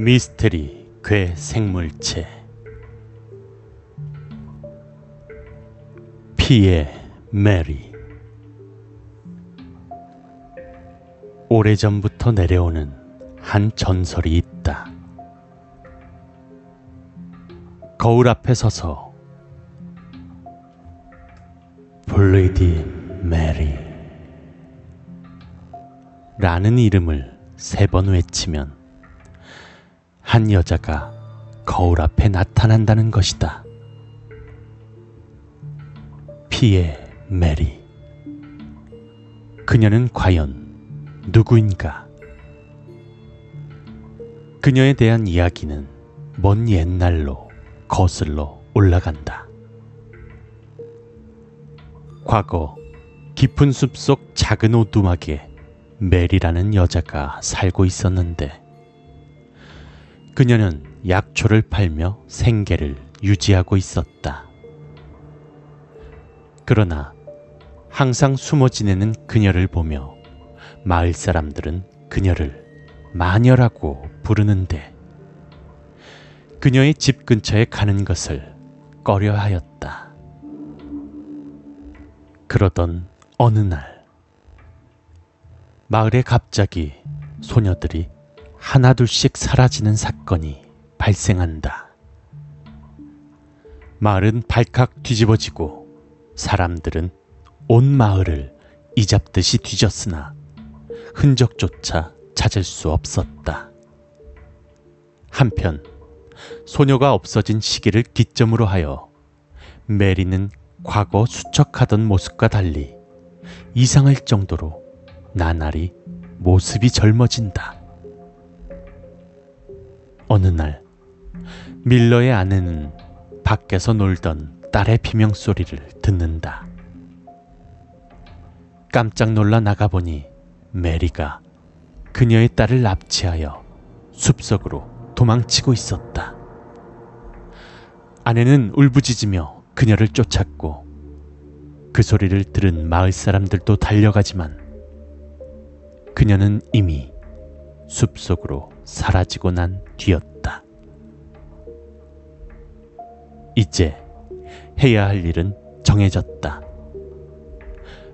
미스테리 괴 생물체 피의 메리 오래전부터 내려오는 한 전설이 있다. 거울 앞에 서서 블레이디 메리 라는 이름을 세 번 외치면 한 여자가 거울 앞에 나타난다는 것이다. 피의 메리. 그녀는 과연 누구인가? 그녀에 대한 이야기는 먼 옛날로 거슬러 올라간다. 과거 깊은 숲속 작은 오두막에 메리라는 여자가 살고 있었는데 그녀는 약초를 팔며 생계를 유지하고 있었다. 그러나 항상 숨어 지내는 그녀를 보며 마을 사람들은 그녀를 마녀라고 부르는데 그녀의 집 근처에 가는 것을 꺼려 하였다. 그러던 어느 날, 마을에 갑자기 소녀들이 하나둘씩 사라지는 사건이 발생한다. 마을은 발칵 뒤집어지고 사람들은 온 마을을 이잡듯이 뒤졌으나 흔적조차 찾을 수 없었다. 한편 소녀가 없어진 시기를 기점으로 하여 메리는 과거 수척하던 모습과 달리 이상할 정도로 나날이 모습이 젊어진다. 어느 날 밀러의 아내는 밖에서 놀던 딸의 비명소리를 듣는다. 깜짝 놀라 나가보니 메리가 그녀의 딸을 납치하여 숲속으로 도망치고 있었다. 아내는 울부짖으며 그녀를 쫓았고 그 소리를 들은 마을 사람들도 달려가지만 그녀는 이미 숲속으로 사라지고 난 뒤였다. 이제 해야 할 일은 정해졌다.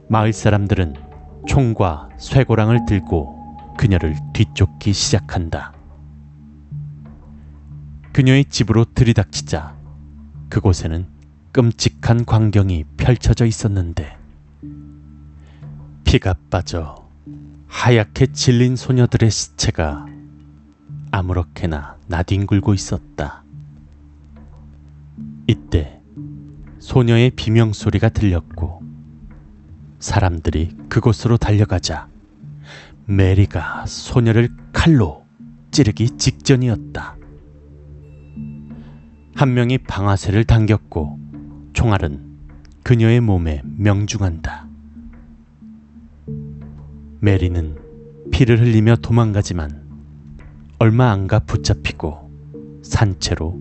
마을 사람들은 총과 쇠고랑을 들고 그녀를 뒤쫓기 시작한다. 그녀의 집으로 들이닥치자 그곳에는 끔찍한 광경이 펼쳐져 있었는데 피가 빠져 하얗게 질린 소녀들의 시체가 아무렇게나 나뒹굴고 있었다. 이때 소녀의 비명소리가 들렸고 사람들이 그곳으로 달려가자 메리가 소녀를 칼로 찌르기 직전이었다. 한 명이 방아쇠를 당겼고 총알은 그녀의 몸에 명중한다. 메리는 피를 흘리며 도망가지만 얼마 안 가 붙잡히고 산채로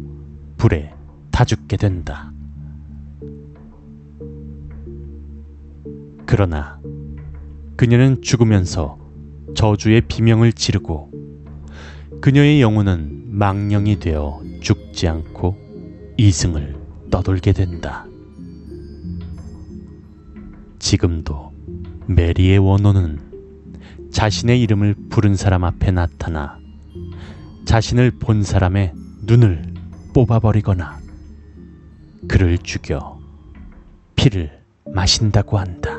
불에 타 죽게 된다. 그러나 그녀는 죽으면서 저주의 비명을 지르고 그녀의 영혼은 망령이 되어 죽지 않고 이승을 떠돌게 된다. 지금도 메리의 원혼은 자신의 이름을 부른 사람 앞에 나타나 자신을 본 사람의 눈을 뽑아버리거나 그를 죽여 피를 마신다고 한다.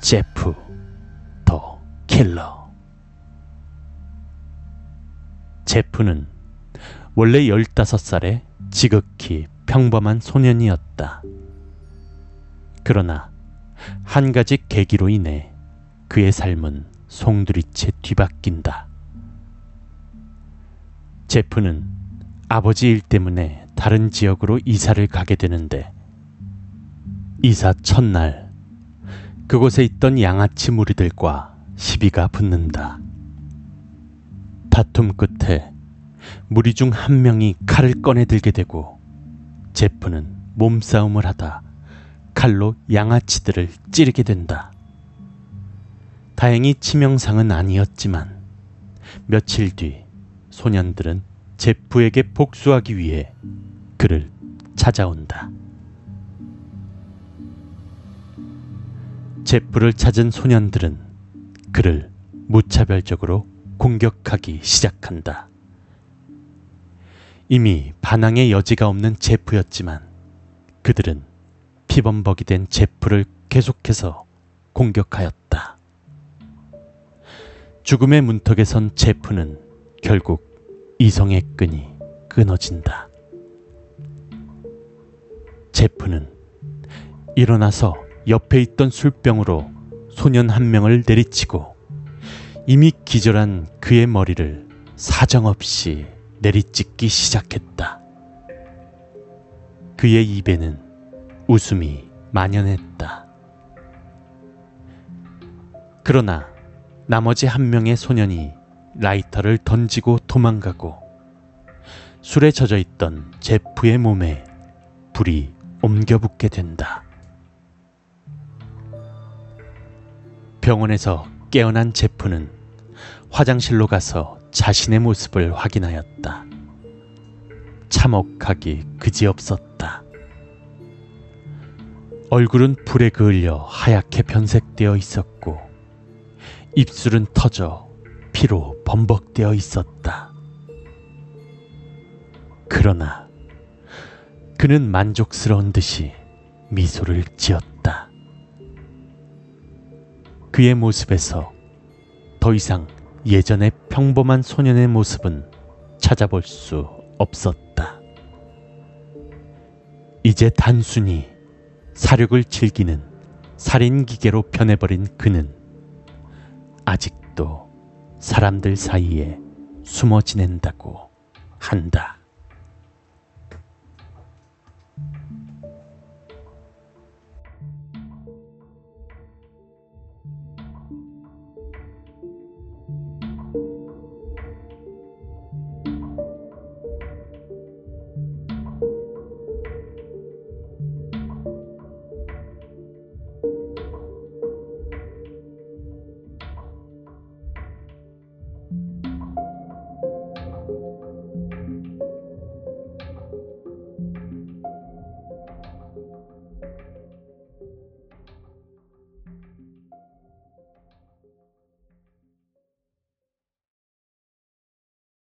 제프 더 킬러 제프는 원래 15살의 지극히 평범한 소년이었다. 그러나 한 가지 계기로 인해 그의 삶은 송두리째 뒤바뀐다. 제프는 아버지 일 때문에 다른 지역으로 이사를 가게 되는데 이사 첫날 그곳에 있던 양아치 무리들과 시비가 붙는다. 다툼 끝에 무리 중 한 명이 칼을 꺼내 들게 되고 제프는 몸싸움을 하다 칼로 양아치들을 찌르게 된다. 다행히 치명상은 아니었지만 며칠 뒤 소년들은 제프에게 복수하기 위해 그를 찾아온다. 제프를 찾은 소년들은 그를 무차별적으로 공격하기 시작한다. 이미 반항의 여지가 없는 제프였지만 그들은 피범벅이 된 제프를 계속해서 공격하였다. 죽음의 문턱에 선 제프는 결국 이성의 끈이 끊어진다. 제프는 일어나서 옆에 있던 술병으로 소년 한 명을 내리치고 이미 기절한 그의 머리를 사정없이 내리찍기 시작했다. 그의 입에는 웃음이 만연했다. 그러나 나머지 한 명의 소년이 라이터를 던지고 도망가고 술에 젖어 있던 제프의 몸에 불이 옮겨 붙게 된다. 병원에서 깨어난 제프는 화장실로 가서 자신의 모습을 확인하였다. 참혹하기 그지없었다. 얼굴은 불에 그을려 하얗게 변색되어 있었고 입술은 터져 피로 범벅되어 있었다. 그러나 그는 만족스러운 듯이 미소를 지었다. 그의 모습에서 더 이상 예전의 평범한 소년의 모습은 찾아볼 수 없었다. 이제 단순히 사륙을 즐기는 살인기계로 변해버린 그는 아직도 사람들 사이에 숨어 지낸다고 한다.